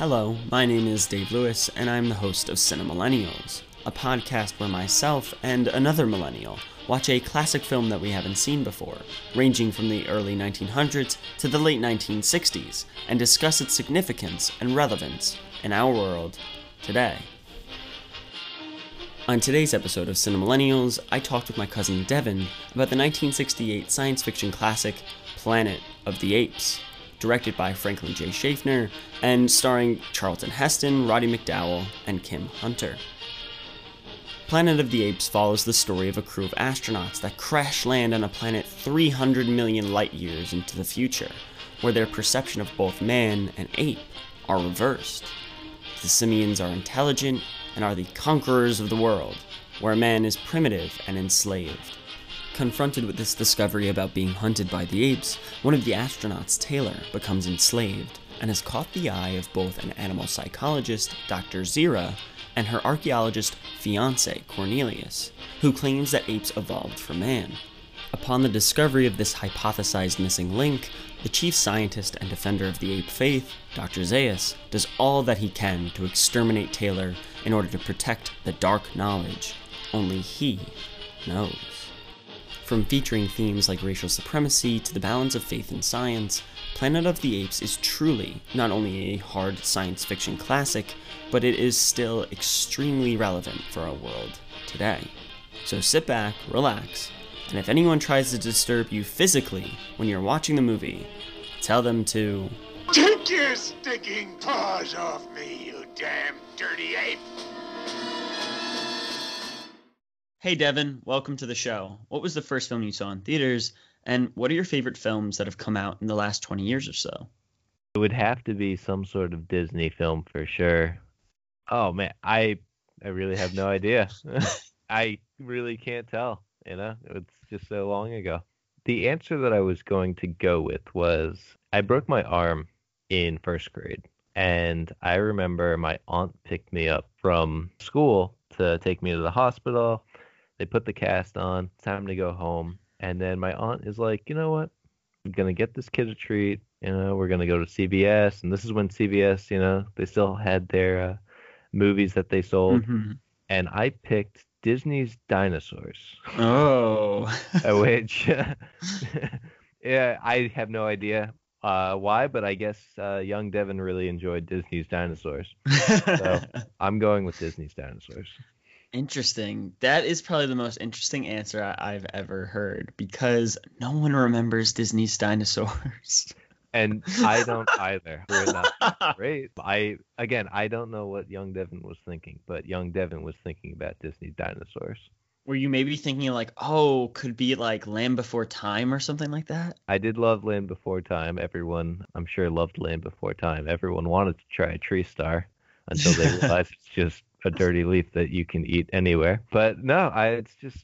Hello, my name is Dave Lewis, and I'm the host of Cinemallennials, a podcast where myself and another millennial watch a classic film that we haven't seen before, ranging from the early 1900s to the late 1960s, and discuss its significance and relevance in our world today. On today's episode of Cinemallennials, I talked with my cousin Devon about the 1968 science fiction classic Planet of the Apes, directed by Franklin J. Schaffner and starring Charlton Heston, Roddy McDowall, and Kim Hunter. Planet of the Apes follows the story of a crew of astronauts that crash land on a planet 300 million light years into the future, where their perception of both man and ape are reversed. The simians are intelligent and are the conquerors of the world, where man is primitive and enslaved. Confronted with this discovery about being hunted by the apes, one of the astronauts, Taylor, becomes enslaved and has caught the eye of both an animal psychologist, Dr. Zira, and her archaeologist fiance, Cornelius, who claims that apes evolved from man. Upon the discovery of this hypothesized missing link, the chief scientist and defender of the ape faith, Dr. Zaius, does all that he can to exterminate Taylor in order to protect the dark knowledge only he knows. From featuring themes like racial supremacy to the balance of faith and science, Planet of the Apes is truly not only a hard science fiction classic, but it is still extremely relevant for our world today. So sit back, relax, and if anyone tries to disturb you physically when you're watching the movie, tell them to. Take your stinking paws off me, you damn dirty ape! Hey Devon, welcome to the show. What was the first film you saw in theaters, and what are your favorite films that have come out in the last 20 years or so? It would have to be some sort of Disney film for sure. Oh man, I I really have no idea. I really can't tell, you know? It's just so long ago. The answer that I was going to go with was I broke my arm in first grade. And I remember my aunt picked me up from school to take me to the hospital. They put the cast on. It's time to go home. And then my aunt is like, you know what? I'm gonna get this kid a treat. You know, we're gonna go to CVS, and this is when CVS, you know, they still had their uh, movies that they sold. Mm-hmm. And I picked Disney's Dinosaurs, Oh. uh, which, yeah, I have no idea uh, why, but I guess uh, young Devon really enjoyed Disney's Dinosaurs. So I'm going with Disney's Dinosaurs. Interesting. That is probably the most interesting answer I- I've ever heard because no one remembers Disney's dinosaurs. And I don't either. We're not great. I again, I don't know what young Devon was thinking, but young Devon was thinking about Disney dinosaurs. Were you maybe thinking like, oh, could be like Land Before Time or something like that? I did love Land Before Time. Everyone, I'm sure, loved Land Before Time. Everyone wanted to try a tree star until they realized it's just a dirty leaf that you can eat anywhere. But no, I it's just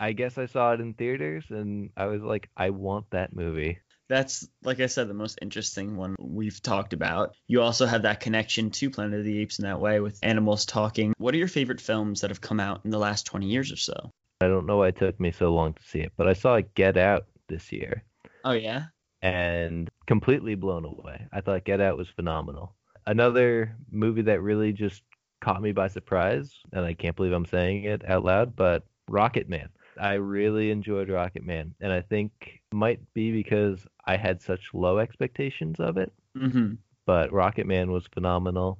I guess I saw it in theaters and I was like, I want that movie. That's like I said, the most interesting one we've talked about. You also have that connection to Planet of the Apes in that way with animals talking. What are your favorite films that have come out in the last 20 years or so? I don't know why it took me so long to see it, but I saw Get Out this year Oh yeah. and completely blown away. I thought Get Out was phenomenal. Another movie that really just caught me by surprise, and I can't believe I'm saying it out loud, but Rocketman. I really enjoyed Rocketman, and I think might be because I had such low expectations of it, Mm-hmm. but Rocketman was phenomenal.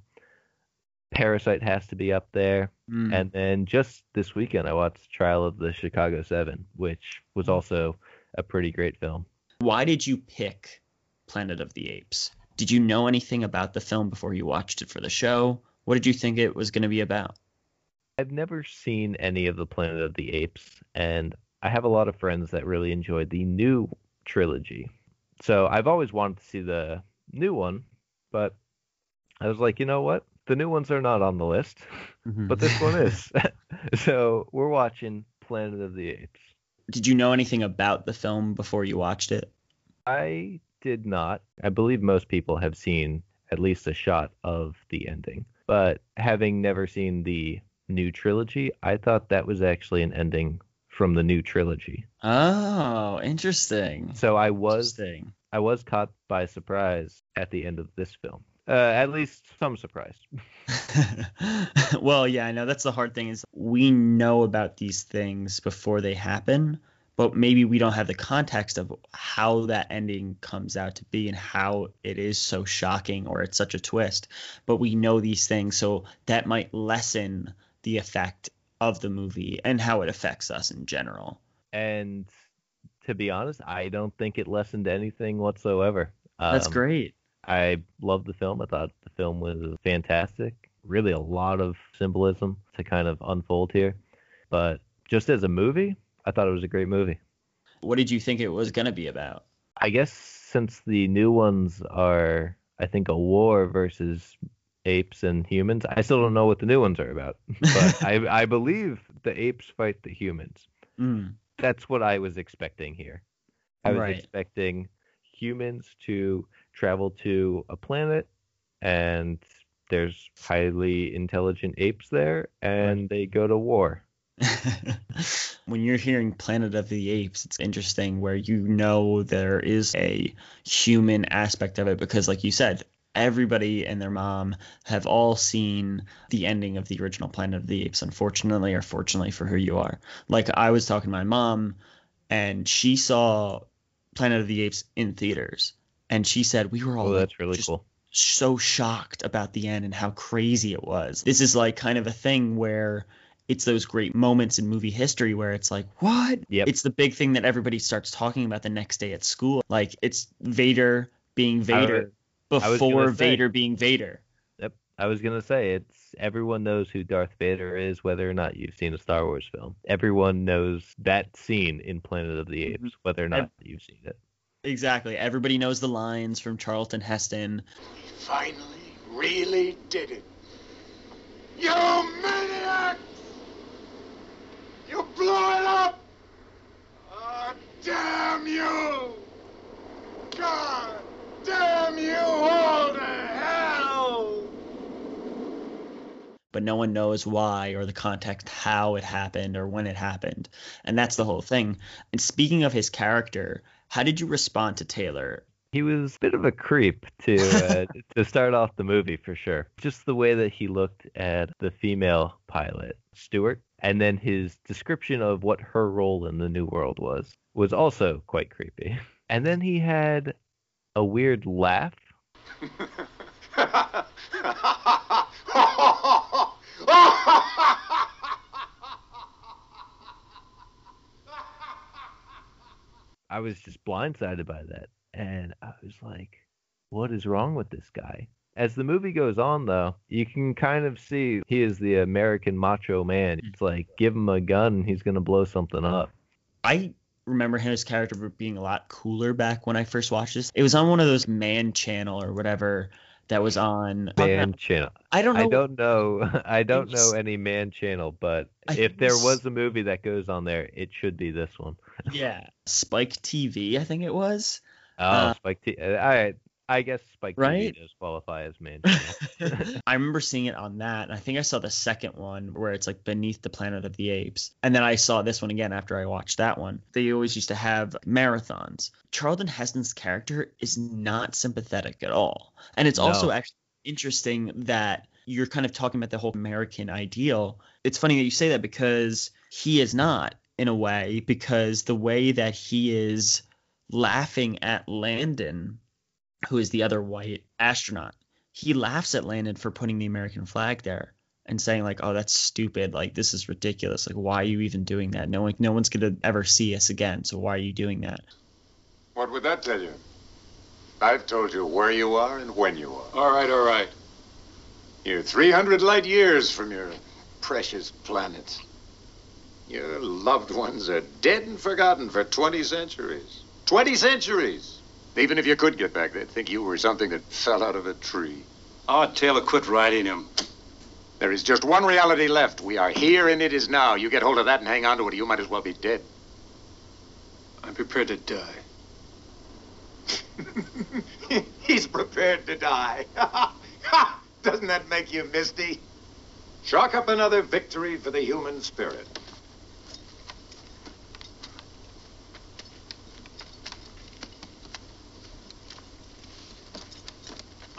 Parasite has to be up there. Mm. And then just this weekend, I watched Trial of the Chicago Seven, which was also a pretty great film. Why did you pick Planet of the Apes? Did you know anything about the film before you watched it for the show? What did you think it was going to be about? I've never seen any of the Planet of the Apes, and I have a lot of friends that really enjoyed the new trilogy. So I've always wanted to see the new one, but I was like, you know what? The new ones are not on the list, mm-hmm. but this one is. so we're watching Planet of the Apes. Did you know anything about the film before you watched it? I did not. I believe most people have seen at least a shot of the ending. But having never seen the new trilogy, I thought that was actually an ending from the new trilogy. Oh, interesting. So I was. I was caught by surprise at the end of this film. Uh, at least some surprise. well, yeah, I know that's the hard thing is we know about these things before they happen, but maybe we don't have the context of how that ending comes out to be and how it is so shocking or it's such a twist. But we know these things, so that might lessen the effect of the movie and how it affects us in general. And to be honest, I don't think it lessened anything whatsoever. That's Um, great. I loved the film. I thought the film was fantastic. Really, a lot of symbolism to kind of unfold here. But just as a movie, I thought it was a great movie. What did you think it was going to be about? I guess since the new ones are, I think, a war versus apes and humans, I still don't know what the new ones are about. But I, I believe the apes fight the humans. Mm. That's what I was expecting here. I was Right. expecting humans to travel to a planet and there's highly intelligent apes there and they go to war. when you're hearing Planet of the Apes, it's interesting where you know there is a human aspect of it because, like you said, everybody and their mom have all seen the ending of the original Planet of the Apes, unfortunately or fortunately for who you are. Like, I was talking to my mom, and she saw Planet of the Apes in theaters, and she said, We were all Oh, that's really just cool. so shocked about the end and how crazy it was. This is like kind of a thing where it's those great moments in movie history where it's like, what? Yep. It's the big thing that everybody starts talking about the next day at school. Like it's Vader being Vader I was before gonna say- Vader being Vader. Yep. I was gonna say it's everyone knows who Darth Vader is, whether or not you've seen a Star Wars film. Everyone knows that scene in Planet of the Mhm. Apes, whether or not Ev- you've seen it. Exactly. Everybody knows the lines from Charlton Heston. We finally, really did it. You maniacs! You blew it up! Oh, damn you! God damn you all to hell! but no one knows why or the context how it happened or when it happened. And that's the whole thing. And speaking of his character, how did you respond to Taylor? He was a bit of a creep to uh, to start off the movie for sure. Just the way that he looked at the female pilot, Stewart, and then his description of what her role in the new world was was also quite creepy. And then he had a weird laugh. I was just blindsided by that. And I was like, what is wrong with this guy? As the movie goes on, though, you can kind of see he is the American macho man. It's like, give him a gun he's going to blow something up. I remember his character being a lot cooler back when I first watched this. It was on one of those man channel or whatever that was on Man channel. I don't know. I don't know. I don't know any man channel, but I if there was a movie that goes on there, it should be this one. Yeah, Spike TV, I think it was. Oh, Uh, Spike T. uh, All right. I guess Spike Right? TV does qualify as channel. I remember seeing it on that, and I think I saw the second one where it's like Beneath the Planet of the Apes. And then I saw this one again after I watched that one. They always used to have marathons. Charlton Heston's character is not sympathetic at all. And it's also actually interesting that you're kind of talking about the whole American ideal. It's funny that you say that because he is not, in a way, because the way that he is laughing at Landon, who is the other white astronaut, he laughs at Landon for putting the American flag there and saying like, "Oh, that's stupid. Like this is ridiculous. Like why are you even doing that? No one no one's going to ever see us again. So why are you doing that?" What would that tell you? I've told you where you are and when you are. All right, all right. You're 300 light years from your precious planet. Your loved ones are dead and forgotten for 20 centuries. 20 centuries! Even if you could get back, they'd think you were something that fell out of a tree. Oh, Taylor, quit writing him. There is just one reality left. We are here and it is now. You get hold of that and hang on to it, or you might as well be dead. I'm prepared to die. He's prepared to die. Doesn't that make you misty? Chalk up another victory for the human spirit.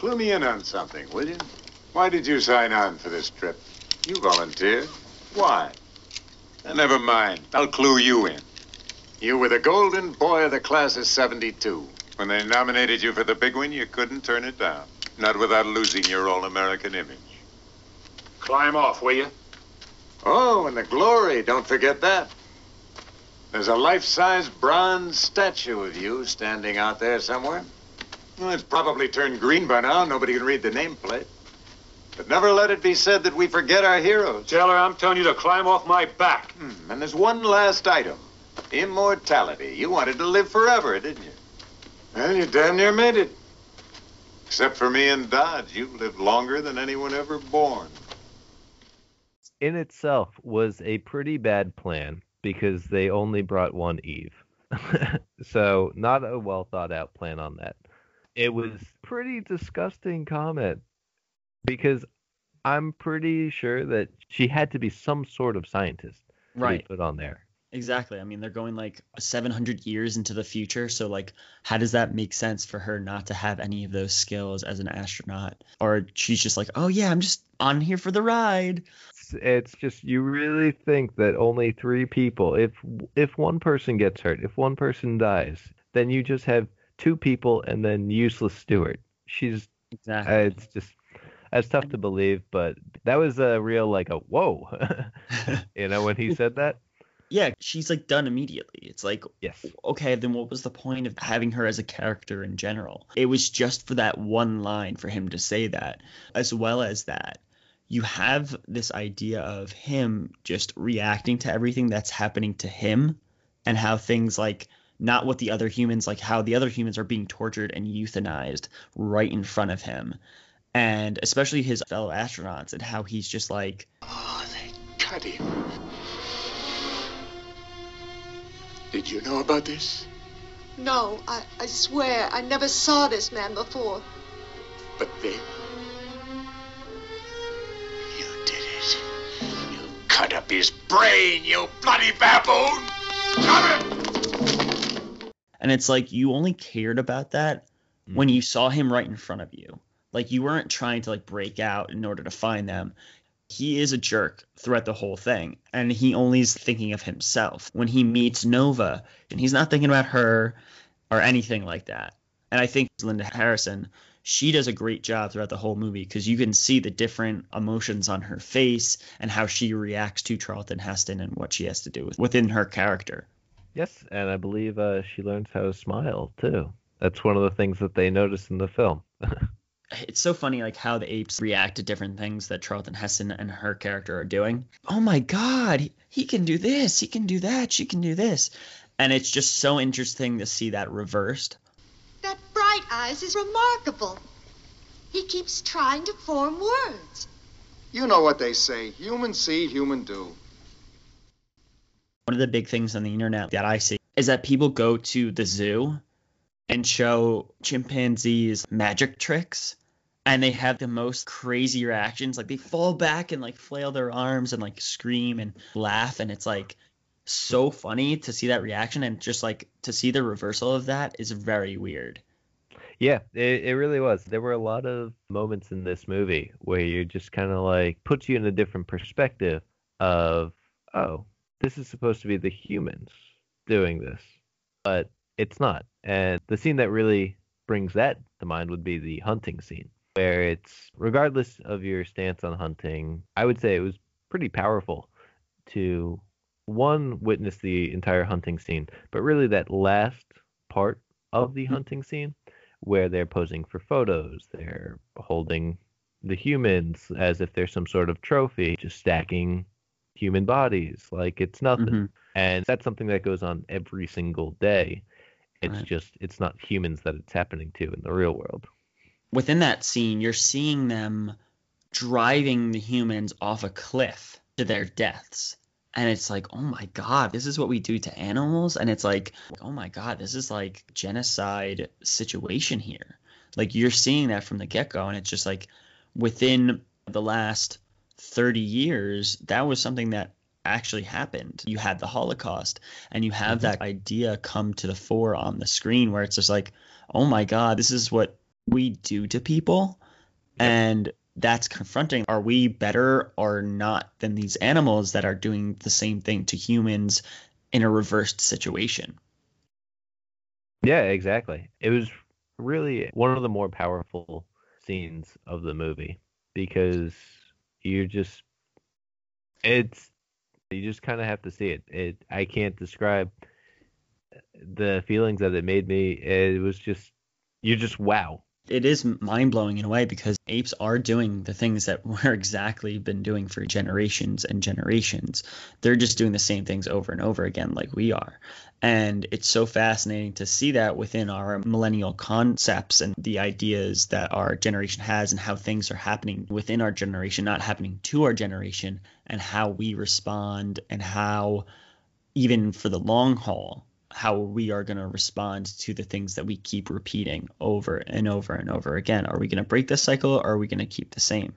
Clue me in on something, will you? Why did you sign on for this trip? You volunteered. Why? Uh, never mind. I'll clue you in. You were the golden boy of the class of 72. When they nominated you for the big one, you couldn't turn it down. Not without losing your all-American image. Climb off, will you? Oh, and the glory. Don't forget that. There's a life-size bronze statue of you standing out there somewhere. Well, it's probably turned green by now. Nobody can read the nameplate. But never let it be said that we forget our heroes. Taylor, I'm telling you to climb off my back. Hmm, and there's one last item. Immortality. You wanted to live forever, didn't you? Well, you damn near made it. Except for me and Dodge, you've lived longer than anyone ever born. In itself was a pretty bad plan because they only brought one Eve. so not a well thought out plan on that. It hmm. was pretty disgusting comment because I'm pretty sure that she had to be some sort of scientist to be Right. put on there. Exactly. I mean, they're going like 700 years into the future. So, like, how does that make sense for her not to have any of those skills as an astronaut? Or she's just like, oh, yeah, I'm just on here for the ride. It's, it's just you really think that only three people, if if one person gets hurt, if one person dies, then you just have two people and then useless Stewart. She's Exactly. uh, it's just that's tough to believe, but that was a real like a whoa, you know, when he said that. yeah, she's like done immediately. It's like, Yes. okay, then what was the point of having her as a character in general? It was just for that one line for him to say that. As well as that, you have this idea of him just reacting to everything that's happening to him and how things like not what the other humans like how the other humans are being tortured and euthanized right in front of him and especially his fellow astronauts and how he's just like Oh, they cut him. Did you know about this? No, I, I swear I never saw this man before. But then. You did it. You cut up his brain, you bloody baboon! Cut him! And it's like you only cared about that mm. when you saw him right in front of you. Like you weren't trying to like break out in order to find them. He is a jerk throughout the whole thing, and he only is thinking of himself. When he meets Nova, and he's not thinking about her or anything like that. And I think Linda Harrison, she does a great job throughout the whole movie because you can see the different emotions on her face and how she reacts to Charlton Heston and what she has to do with, within her character. Yes, and I believe uh, she learns how to smile too. That's one of the things that they notice in the film. it's so funny like how the apes react to different things that Charlton Heston and her character are doing. Oh my god, he, he can do this, he can do that, she can do this. And it's just so interesting to see that reversed. That bright eyes is remarkable. He keeps trying to form words. You know what they say human see, human do. One of the big things on the internet that I see is that people go to the zoo and show chimpanzees magic tricks and they have the most crazy reactions like they fall back and like flail their arms and like scream and laugh and it's like so funny to see that reaction and just like to see the reversal of that is very weird Yeah, it, it really was. There were a lot of moments in this movie where you just kind of like puts you in a different perspective of, oh, this is supposed to be the humans doing this, but it's not. And the scene that really brings that to mind would be the hunting scene, where it's regardless of your stance on hunting, I would say it was pretty powerful to one witness the entire hunting scene, but really that last part of the mm-hmm. hunting scene where they're posing for photos, they're holding the humans as if they're some sort of trophy, just stacking human bodies like it's nothing. Mhm. And that's something that goes on every single day. It's Right. just it's not humans that it's happening to in the real world. within that scene you're seeing them driving the humans off a cliff to their deaths and it's like oh my god this is what we do to animals and it's like oh my god this is like genocide situation here like you're seeing that from the get-go and it's just like within the last 30 years that was something that actually happened you had the holocaust and you have that mm-hmm. idea come to the fore on the screen where it's just like oh my god this is what we do to people. And that's confronting. Are we better or not than these animals that are doing the same thing to humans in a reversed situation? Yeah, exactly. It was really one of the more powerful scenes of the movie because you're just it's you just kind of have to see it. It I can't describe the feelings that it made me. It was just you just wow it is mind blowing in a way because apes are doing the things that we're exactly been doing for generations and generations. They're just doing the same things over and over again, like we are. And it's so fascinating to see that within our millennial concepts and the ideas that our generation has and how things are happening within our generation, not happening to our generation, and how we respond and how, even for the long haul, how we are going to respond to the things that we keep repeating over and over and over again. Are we going to break this cycle or are we going to keep the same?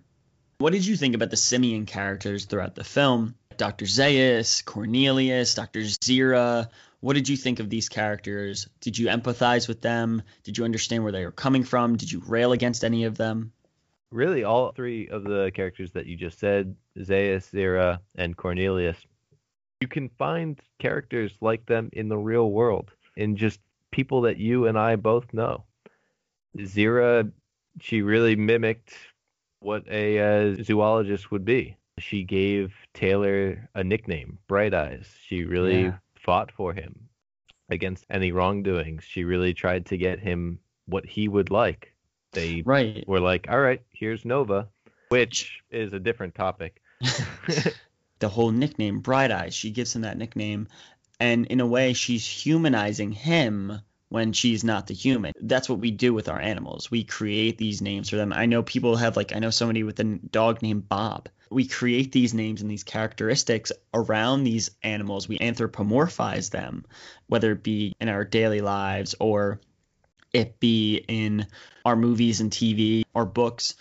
What did you think about the simian characters throughout the film? Dr. Zaius, Cornelius, Dr. Zira. What did you think of these characters? Did you empathize with them? Did you understand where they were coming from? Did you rail against any of them? Really, all three of the characters that you just said, Zaius, Zira, and Cornelius, you can find characters like them in the real world in just people that you and I both know. Zira, she really mimicked what a uh, zoologist would be. She gave Taylor a nickname, Bright Eyes. She really yeah. fought for him against any wrongdoings. She really tried to get him what he would like. They right. were like, all right, here's Nova, which is a different topic. the whole nickname Bright Eyes. She gives him that nickname, and in a way, she's humanizing him when she's not the human. That's what we do with our animals. We create these names for them. I know people have like I know somebody with a dog named Bob. We create these names and these characteristics around these animals. We anthropomorphize them, whether it be in our daily lives or it be in our movies and TV or books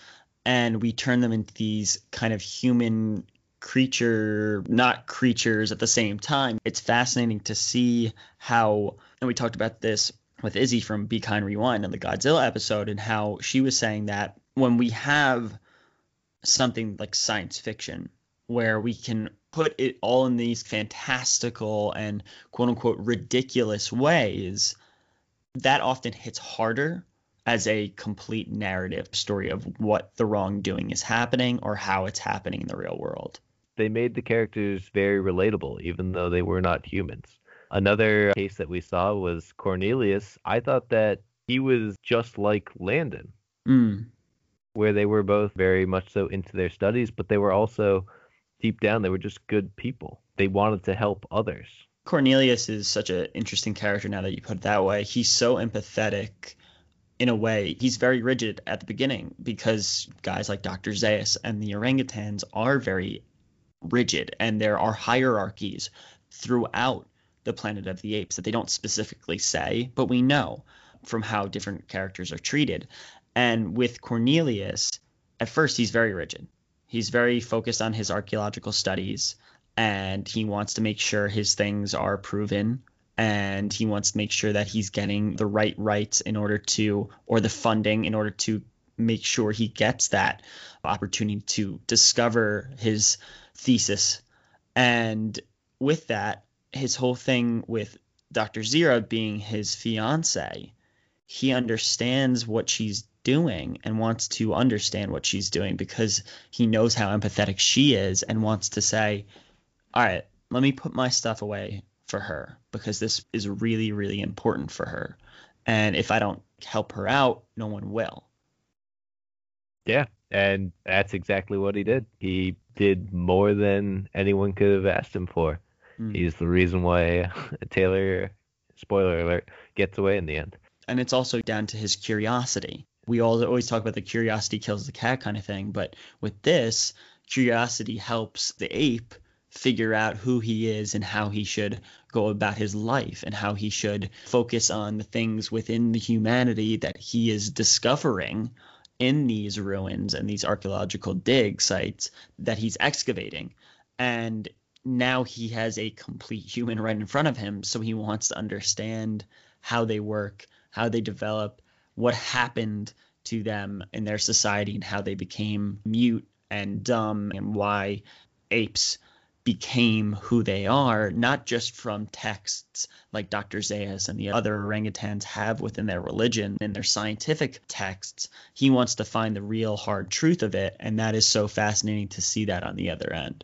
and we turn them into these kind of human creature, not creatures at the same time. It's fascinating to see how, and we talked about this with Izzy from Be Kind Rewind in the Godzilla episode, and how she was saying that when we have something like science fiction where we can put it all in these fantastical and quote unquote ridiculous ways, that often hits harder as a complete narrative story of what the wrongdoing is happening or how it's happening in the real world they made the characters very relatable, even though they were not humans. Another case that we saw was Cornelius. I thought that he was just like Landon, mm. where they were both very much so into their studies, but they were also deep down, they were just good people. They wanted to help others. Cornelius is such an interesting character now that you put it that way. He's so empathetic in a way. He's very rigid at the beginning because guys like Dr. Zaius and the orangutans are very rigid and there are hierarchies throughout the planet of the apes that they don't specifically say but we know from how different characters are treated. And with cornelius at first he's very rigid. He's very focused on his archaeological studies and he wants to make sure his things are proven and he wants to make sure that he's getting the right rights in order to or the funding in order to make sure he gets that opportunity to discover his thesis. And with that, his whole thing with Dr. Zira being his fiance, he understands what she's doing and wants to understand what she's doing because he knows how empathetic she is and wants to say, All right, let me put my stuff away for her because this is really, really important for her. And if I don't help her out, no one will. Yeah, and that's exactly what he did. He did more than anyone could have asked him for. Mm. He's the reason why Taylor, spoiler alert, gets away in the end. And it's also down to his curiosity. We all always talk about the curiosity kills the cat kind of thing, but with this, curiosity helps the ape figure out who he is and how he should go about his life and how he should focus on the things within the humanity that he is discovering in these ruins and these archaeological dig sites that he's excavating. And now he has a complete human right in front of him. So he wants to understand how they work, how they develop, what happened to them in their society and how they became mute and dumb and why apes became who they are, not just from texts like Dr. Zaius and the other orangutans have within their religion and their scientific texts. He wants to find the real hard truth of it, and that is so fascinating to see that on the other end.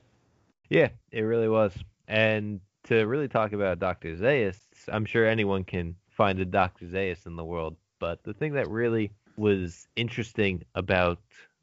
Yeah, it really was. And to really talk about Dr. Zaius, I'm sure anyone can find a Dr. Zaius in the world, but the thing that really was interesting about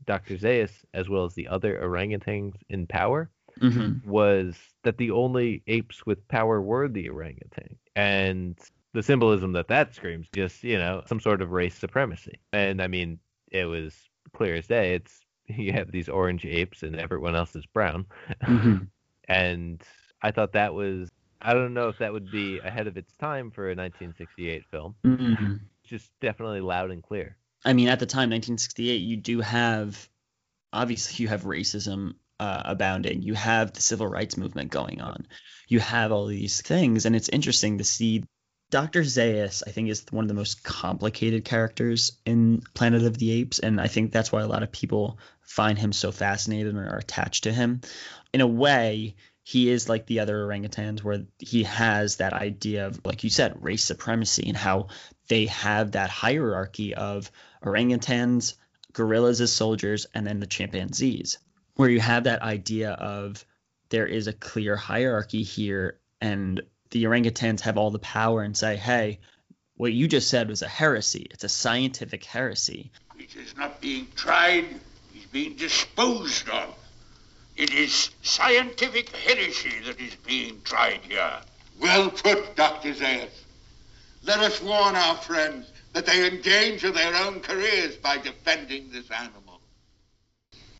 Dr. Zaius, as well as the other orangutans in power, Mm-hmm. was that the only apes with power were the orangutan. And the symbolism that that screams just, you know, some sort of race supremacy. And I mean, it was clear as day. It's you have these orange apes and everyone else is brown. Mm-hmm. and I thought that was I don't know if that would be ahead of its time for a 1968 film. Mm-hmm. Just definitely loud and clear. I mean, at the time, 1968, you do have obviously you have racism uh, abounding. You have the civil rights movement going on. You have all these things, and it's interesting to see. Dr. Zaius, I think, is one of the most complicated characters in Planet of the Apes, and I think that's why a lot of people find him so fascinated and are attached to him. In a way, he is like the other orangutans, where he has that idea of, like you said, race supremacy and how they have that hierarchy of orangutans, gorillas as soldiers, and then the chimpanzees where you have that idea of there is a clear hierarchy here and the orangutans have all the power and say, hey, what you just said was a heresy. It's a scientific heresy. It is not being tried, it's being disposed of. It is scientific heresy that is being tried here. Well put, Dr. Zaius. Let us warn our friends that they endanger their own careers by defending this animal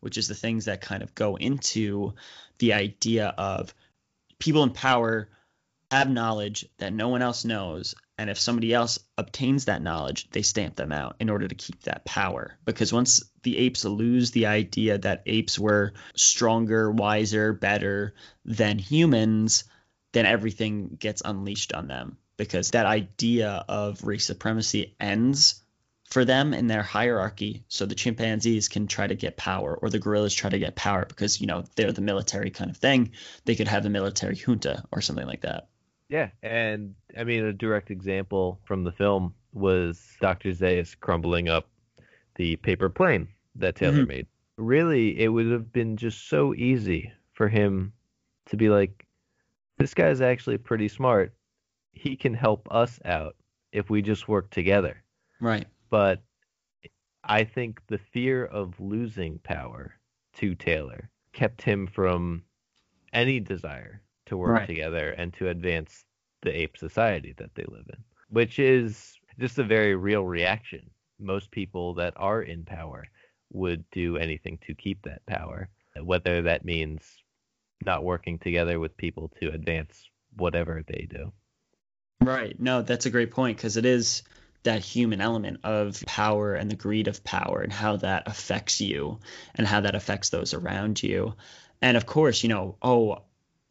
which is the things that kind of go into the idea of people in power have knowledge that no one else knows and if somebody else obtains that knowledge they stamp them out in order to keep that power. Because once the apes lose the idea that apes were stronger wiser better than humans then everything gets unleashed on them. Because that idea of race supremacy ends for them in their hierarchy so the chimpanzees can try to get power or the gorillas try to get power because you know they're the military kind of thing. They could have the military junta or something like that. Yeah and i mean a direct example from the film was dr zaius crumbling up the paper plane that taylor mm-hmm. made. Really it would have been just so easy for him to be like this guy's actually pretty smart. He can help us out if we just work together. Right but I think the fear of losing power to Taylor kept him from any desire to work right. together and to advance the ape society that they live in, which is just a very real reaction. Most people that are in power would do anything to keep that power, whether that means not working together with people to advance whatever they do. Right. No, that's a great point because it is that human element of power and the greed of power and how that affects you and how that affects those around you. And of course, you know, oh,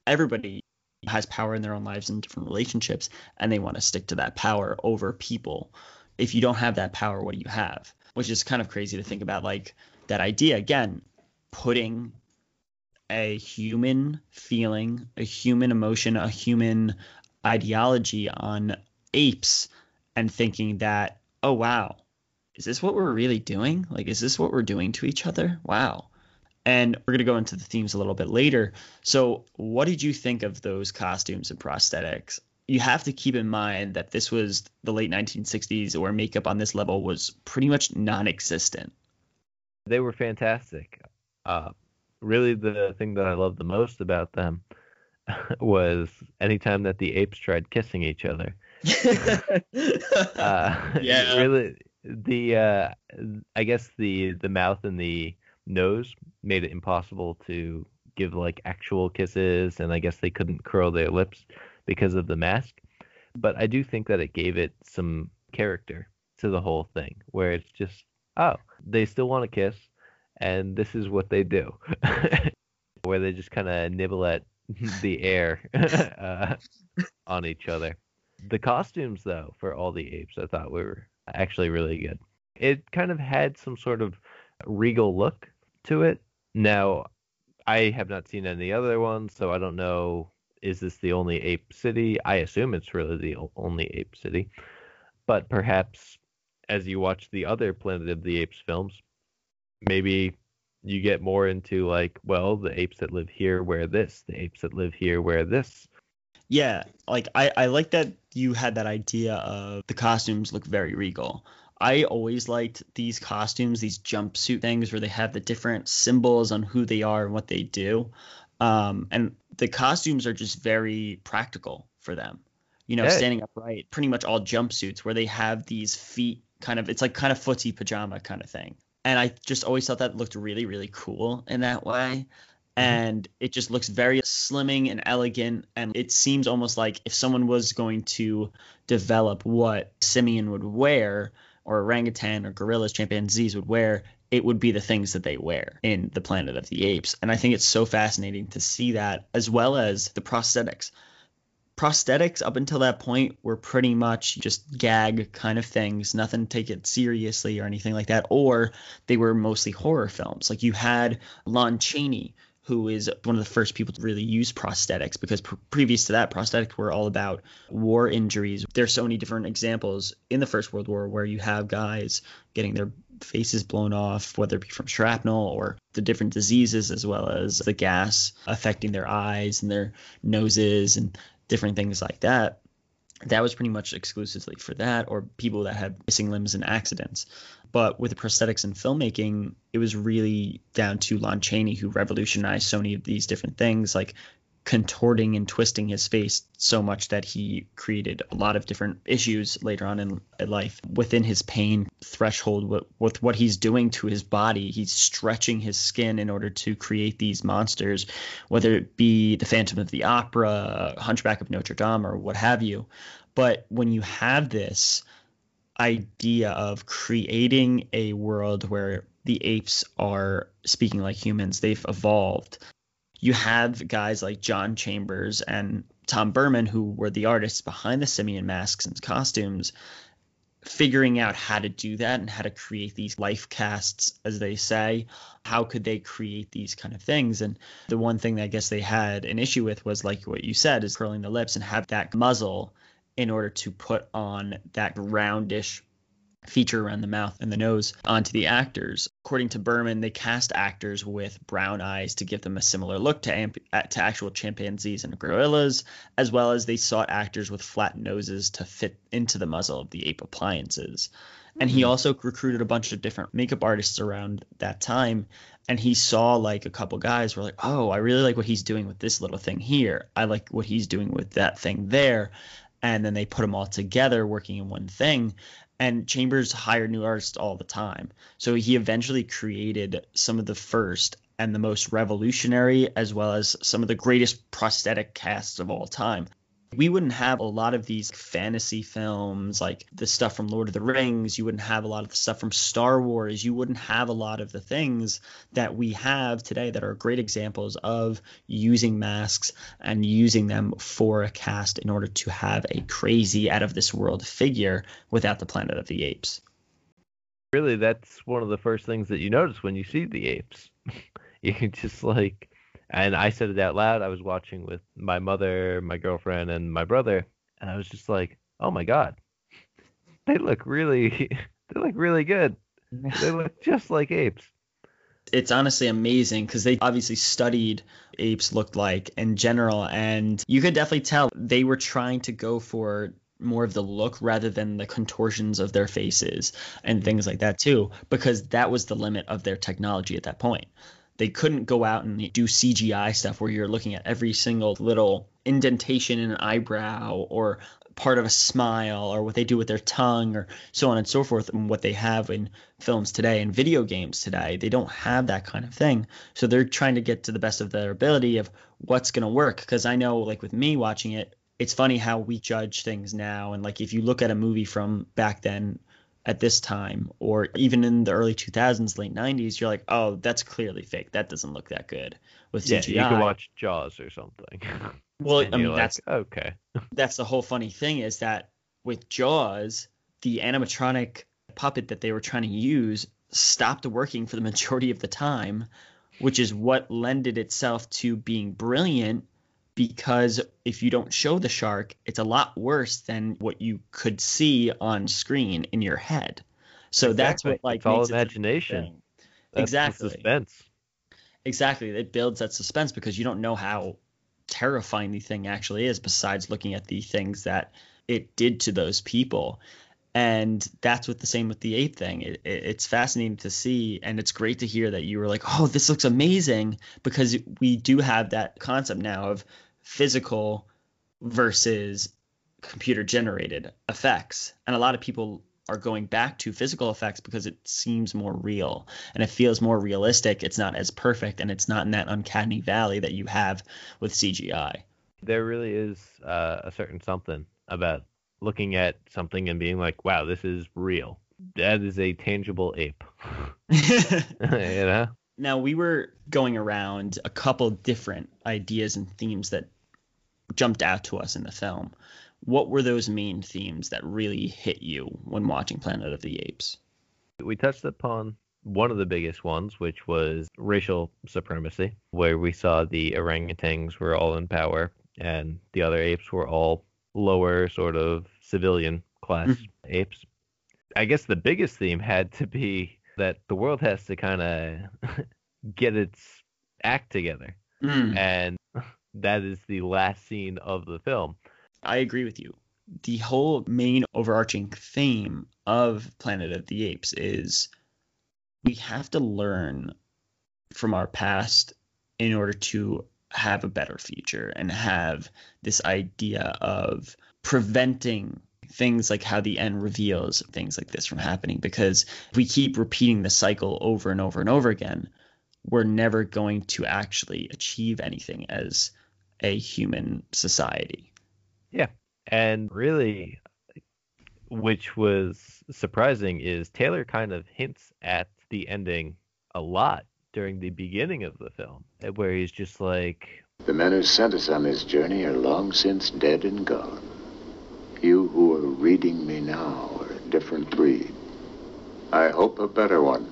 everybody has power in their own lives in different relationships and they want to stick to that power over people. If you don't have that power, what do you have? Which is kind of crazy to think about like that idea again, putting a human feeling, a human emotion, a human ideology on apes and thinking that, oh, wow, is this what we're really doing? Like, is this what we're doing to each other? Wow. And we're going to go into the themes a little bit later. So, what did you think of those costumes and prosthetics? You have to keep in mind that this was the late 1960s where makeup on this level was pretty much non existent. They were fantastic. Uh, really, the thing that I loved the most about them was anytime that the apes tried kissing each other uh, yeah. Really, the uh, I guess the the mouth and the nose made it impossible to give like actual kisses, and I guess they couldn't curl their lips because of the mask. But I do think that it gave it some character to the whole thing, where it's just oh, they still want to kiss, and this is what they do, where they just kind of nibble at the air uh, on each other. The costumes, though, for all the apes, I thought were actually really good. it kind of had some sort of regal look to it. Now, I have not seen any other ones, so I don't know. Is this the only ape city? I assume it's really the only ape city. But perhaps as you watch the other Planet of the Apes films, maybe you get more into like, well, the apes that live here wear this, the apes that live here wear this. Yeah, like I, I like that you had that idea of the costumes look very regal. I always liked these costumes, these jumpsuit things where they have the different symbols on who they are and what they do. Um, and the costumes are just very practical for them. You know, standing upright, pretty much all jumpsuits where they have these feet kind of, it's like kind of footy pajama kind of thing. And I just always thought that looked really, really cool in that way. Mm-hmm. And it just looks very slimming and elegant. And it seems almost like if someone was going to develop what Simian would wear, or orangutan or gorillas, chimpanzees would wear, it would be the things that they wear in the Planet of the Apes. And I think it's so fascinating to see that, as well as the prosthetics. Prosthetics up until that point were pretty much just gag kind of things, nothing take it seriously or anything like that, or they were mostly horror films. Like you had Lon Chaney, who is one of the first people to really use prosthetics because pr- previous to that prosthetics were all about war injuries. There's so many different examples in the first world war where you have guys getting their faces blown off whether it be from shrapnel or the different diseases as well as the gas affecting their eyes and their noses and different things like that that was pretty much exclusively for that or people that had missing limbs in accidents. But with the prosthetics and filmmaking, it was really down to Lon Chaney who revolutionized so many of these different things, like contorting and twisting his face so much that he created a lot of different issues later on in life within his pain threshold with, with, what he's doing to his body he's stretching his skin in order to create these monsters whether it be the phantom of the opera hunchback of notre dame or what have you but when you have this idea of creating a world where the apes are speaking like humans, they've evolved. You have guys like John Chambers and Tom Burman, who were the artists behind the simian masks and costumes, figuring out how to do that and how to create these life casts, as they say. How could they create these kind of things? And the one thing that I guess they had an issue with was like what you said is curling the lips and have that muzzle in order to put on that roundish feature around the mouth and the nose onto the actors. According to Burman, they cast actors with brown eyes to give them a similar look to, amp- to actual chimpanzees and gorillas, as well as they sought actors with flat noses to fit into the muzzle of the ape appliances. And he hmm. also recruited a bunch of different makeup artists around that time. And he saw like a couple guys were like, oh, I really like what he's doing with this little thing here. I like what he's doing with that thing there and then they put them all together working in one thing and chambers hired new artists all the time. So he eventually created some of the first and the most revolutionary as well as some of the greatest prosthetic casts of all time we wouldn't have a lot of these fantasy films like the stuff from Lord of the Rings. You wouldn't have a lot of the stuff from Star Wars. You wouldn't have a lot of the things that we have today that are great examples of using masks and using them for a cast in order to have a crazy out of this world figure without the Planet of the Apes. Really, that's one of the first things that you notice when you see the apes. you just like and I said it out loud. I was watching with my mother, my girlfriend, and my brother, and I was just like, "Oh my god, they look really, they look really good. They look just like apes." It's honestly amazing because they obviously studied apes looked like in general, and you could definitely tell they were trying to go for more of the look rather than the contortions of their faces and things like that too because that was the limit of their technology at that point they couldn't go out and do CGI stuff where you're looking at every single little indentation in an eyebrow or part of a smile or what they do with their tongue or so on and so forth and what they have in films today and video games today. They don't have that kind of thing. So they're trying to get to the best of their ability of what's going to work. Because i know like with me watching it it's funny how we judge things now. And like if you look at a movie from back then at this time or even in the early 2000s late 90s you're like oh that's clearly fake. That doesn't look that good with yeah, CGI. you can watch jaws or something. Well i mean that's like, okay. that's the whole funny thing is that with jaws the animatronic puppet that they were trying to use stopped working for the majority of the time, which is what lended itself to being brilliant because if you don't show the shark, it's a lot worse than what you could see on screen in your head. So that's what like It's all makes it the imagination. Exactly. suspense. Exactly. It builds that suspense because you don't know how terrifying the thing actually is, besides looking at the things that it did to those people. And that's with the same with the ape thing. It, it, it's fascinating to see, and it's great to hear that you were like, "Oh, this looks amazing," because we do have that concept now of physical versus computer generated effects, and a lot of people are going back to physical effects because it seems more real and it feels more realistic. It's not as perfect and it's not in that uncanny valley that you have with CGI. There really is uh, a certain something about looking at something and being like, "Wow, this is real. That is a tangible ape." you know? now we were going around a couple different ideas and themes that jumped out to us in the film. What were those main themes that really hit you when watching Planet of the Apes? We touched upon one of the biggest ones, which was racial supremacy, where we saw the orangutans were all in power and the other apes were all lower, sort of civilian class Mhm. apes. I guess the biggest theme had to be that the world has to kind of get its act together. And that is the last scene of the film. I agree with you. The whole main overarching theme of Planet of the Apes is we have to learn from our past in order to have a better future and have this idea of preventing things like how the end reveals things like this from happening. Because if we keep repeating the cycle over and over and over again we're never going to actually achieve anything as a human society. Yeah. And really, which was surprising, is Taylor kind of hints at the ending a lot during the beginning of the film, eh, where he's just like, The men who sent us on this journey are long since dead and gone. You who are reading me now are a different breed. I hope a better one.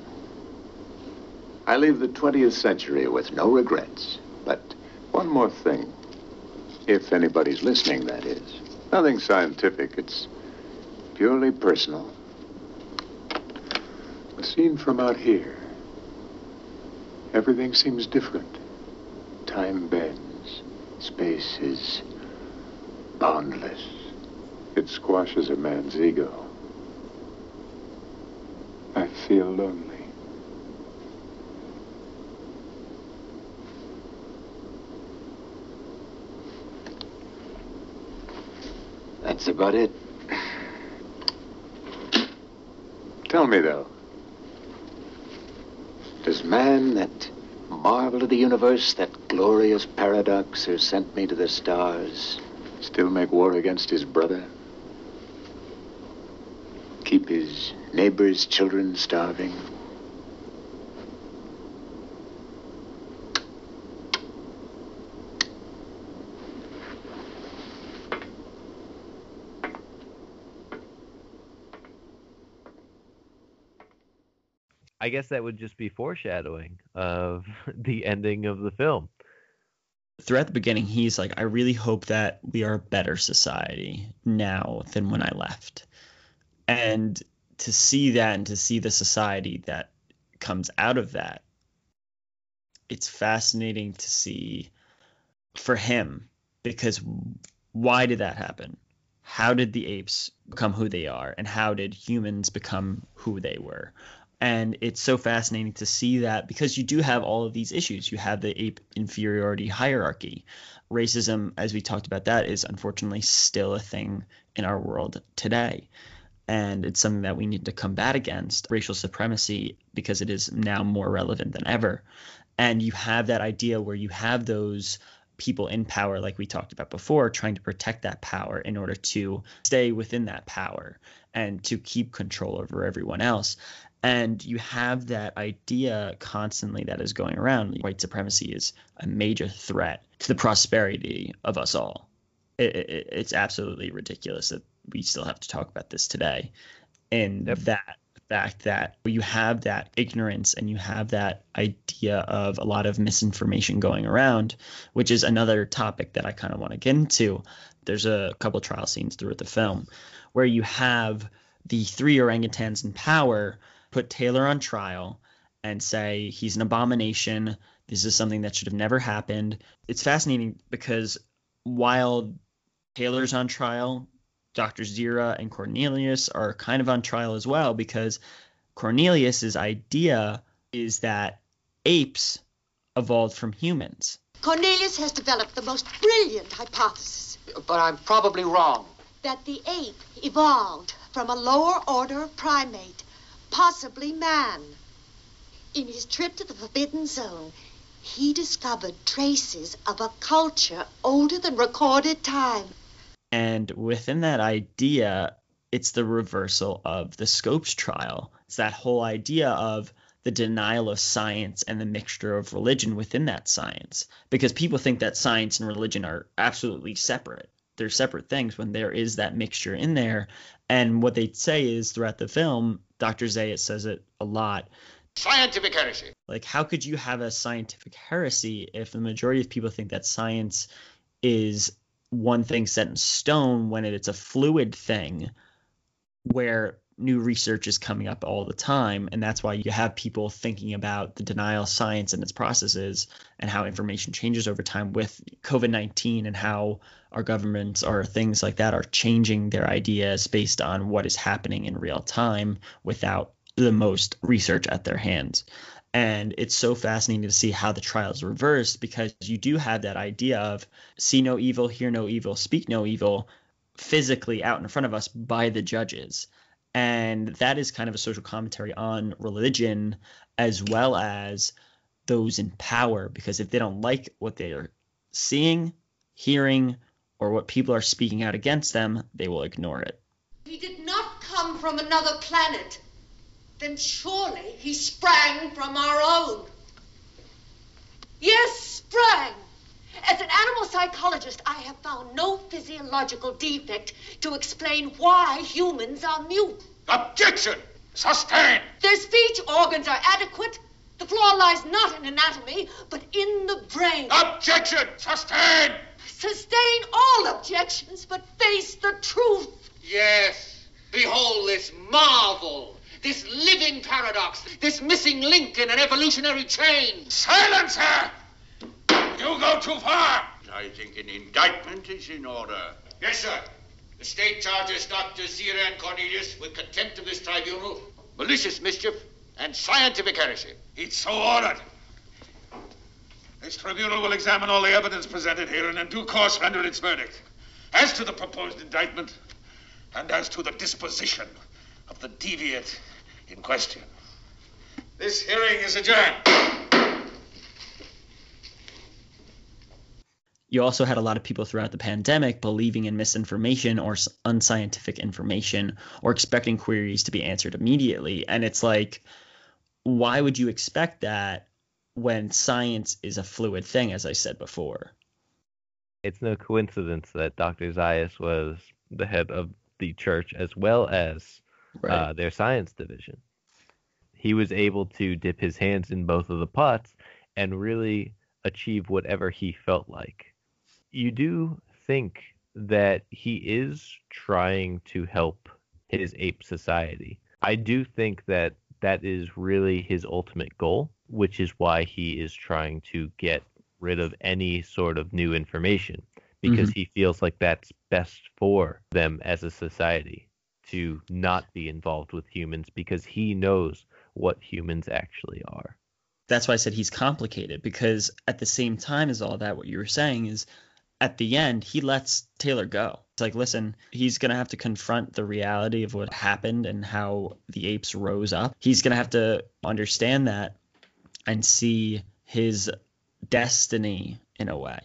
I leave the 20th century with no regrets. But one more thing. If anybody's listening, that is. Nothing scientific. It's purely personal. A scene from out here. Everything seems different. Time bends. Space is boundless. It squashes a man's ego. I feel lonely. That's about it. Tell me, though. Does man, that marvel of the universe, that glorious paradox who sent me to the stars, still make war against his brother? Keep his neighbor's children starving? I guess that would just be foreshadowing of the ending of the film. throughout the beginning, he's like, I really hope that we are a better society now than when I left. And to see that and to see the society that comes out of that, it's fascinating to see for him because why did that happen? How did the apes become who they are? And how did humans become who they were? And it's so fascinating to see that because you do have all of these issues. You have the ape inferiority hierarchy. Racism, as we talked about, that is unfortunately still a thing in our world today. And it's something that we need to combat against racial supremacy because it is now more relevant than ever. And you have that idea where you have those people in power, like we talked about before, trying to protect that power in order to stay within that power and to keep control over everyone else and you have that idea constantly that is going around white supremacy is a major threat to the prosperity of us all it, it, it's absolutely ridiculous that we still have to talk about this today And Yep. that fact that you have that ignorance and you have that idea of a lot of misinformation going around, which is another topic that I kind of want to get into. There's a couple trial scenes throughout the film where you have the three orangutans in power put Taylor on trial and say he's an abomination. This is something that should have never happened. It's fascinating because while Taylor's on trial, Dr. Zira and Cornelius are kind of on trial as well because Cornelius's idea is that apes evolved from humans. Cornelius has developed the most brilliant hypothesis But I'm probably wrong. that the ape evolved from a lower order of primate, possibly man. In his trip to the Forbidden Zone, he discovered traces of a culture older than recorded time. And within that idea, it's the reversal of the Scopes trial. It's that whole idea of the denial of science and the mixture of religion within that science. Because people think that science and religion are absolutely separate. They're separate things when there is that mixture in there. And what they say is throughout the film, Dr. Zaius says it a lot. Scientific heresy. Like, how could you have a scientific heresy if the majority of people think that science is one thing set in stone when it's a fluid thing where new research is coming up all the time and that's why you have people thinking about the denial of science and its processes and how information changes over time with covid-19 and how our governments or things like that are changing their ideas based on what is happening in real time without the most research at their hands and it's so fascinating to see how the trials reversed because you do have that idea of see no evil, hear no evil, speak no evil physically out in front of us by the judges. And that is kind of a social commentary on religion as well as those in power because if they don't like what they are seeing, hearing, or what people are speaking out against them, they will ignore it. He did not come from another planet. Then surely he sprang from our own. Yes, sprang. As an animal psychologist, I have found no physiological defect to explain why humans are mute. Objection! Sustain! Their speech organs are adequate. The flaw lies not in anatomy, but in the brain. Objection! Sustain! Sustain all objections, but face the truth. Yes. Behold this marvel, this living paradox, this missing link in an evolutionary chain. Silence her! You go too far! I think an indictment is in order. Yes, sir. The state charges Dr. Zira and Cornelius with contempt of this tribunal, malicious mischief, and scientific heresy. It's so ordered. This tribunal will examine all the evidence presented here and in due course render its verdict. As to the proposed indictment, and as to the disposition of the deviate in question. This hearing is adjourned. you also had a lot of people throughout the pandemic believing in misinformation or unscientific information or expecting queries to be answered immediately. And it's like, why would you expect that when science is a fluid thing, as I said before? It's no coincidence that Dr. Zaius was the head of the church as well as uh, their science division. He was able to dip his hands in both of the pots and really achieve whatever he felt like. You do think that he is trying to help his ape society. I do think that that is really his ultimate goal, which is why he is trying to get rid of any sort of new information because mm-hmm. he feels like that's best for them as a society to not be involved with humans because he knows what humans actually are. That's why I said he's complicated because at the same time as all that, what you were saying is at the end, he lets Taylor go. It's like, listen, he's going to have to confront the reality of what happened and how the apes rose up. He's going to have to understand that and see his destiny in a way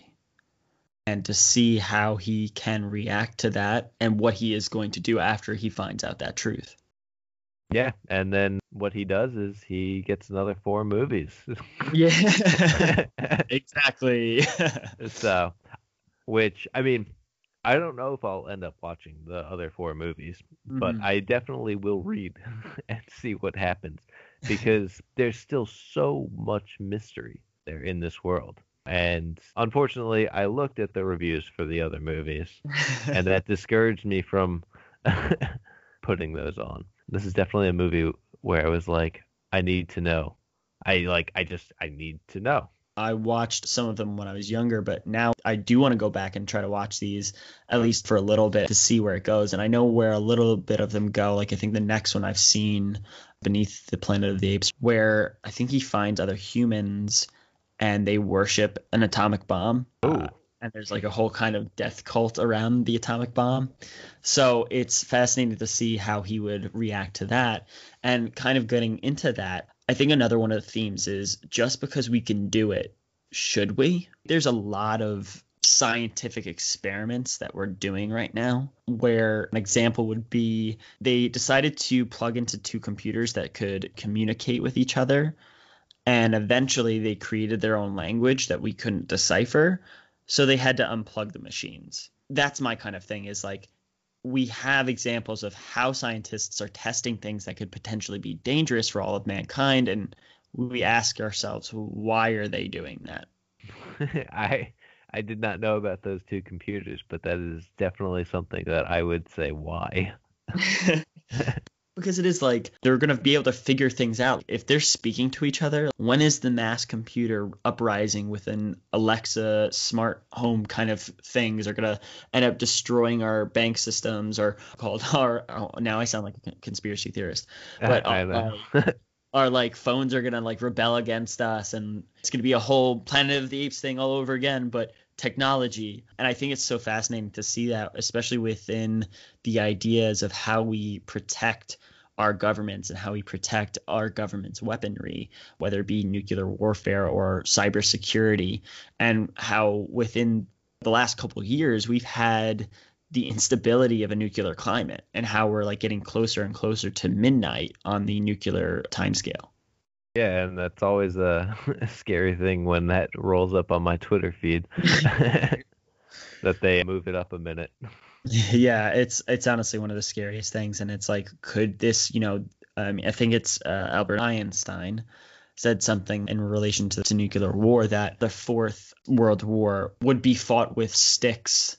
and to see how he can react to that and what he is going to do after he finds out that truth. Yeah, and then what he does is he gets another four movies. Yeah, exactly. so, which I mean, I don't know if I'll end up watching the other four movies, but Mhm. I definitely will read and see what happens because there's still so much mystery there in this world. And unfortunately, I looked at the reviews for the other movies, and that discouraged me from putting those on. This is definitely a movie where I was like, I need to know. I like, I just, I need to know. I watched some of them when I was younger, but now I do want to go back and try to watch these at least for a little bit to see where it goes. And I know where a little bit of them go. Like I think the next one I've seen, Beneath the Planet of the Apes, where I think he finds other humans and they worship an atomic bomb. Uh, and there's like a whole kind of death cult around the atomic bomb. So it's fascinating to see how he would react to that. And kind of getting into that, I think another one of the themes is just because we can do it, should we? There's a lot of scientific experiments that we're doing right now where an example would be they decided to plug into two computers that could communicate with each other and eventually they created their own language that we couldn't decipher so they had to unplug the machines that's my kind of thing is like we have examples of how scientists are testing things that could potentially be dangerous for all of mankind and we ask ourselves why are they doing that I I did not know about those two computers, but that is definitely something that I would say why. because it is like they're going to be able to figure things out. If they're speaking to each other when is the mass computer uprising with an alexa smart home kind of things are going to end up destroying our bank systems or called our oh, now i sound like a conspiracy theorist. But uh, our like phones are gonna like rebel against us and it's gonna be a whole planet of the apes thing all over again but technology and i think it's so fascinating to see that especially within the ideas of how we protect our governments and how we protect our government's weaponry whether it be nuclear warfare or cybersecurity and how within the last couple of years we've had the instability of a nuclear climate and how we're like getting closer and closer to midnight on the nuclear timescale. Yeah, and that's always a scary thing when that rolls up on my Twitter feed. that they move it up a minute. yeah, it's it's honestly one of the scariest things, and it's like, could this, you know, I mean, I think it's uh, Albert Einstein said something in relation to, to nuclear war that the fourth world war would be fought with sticks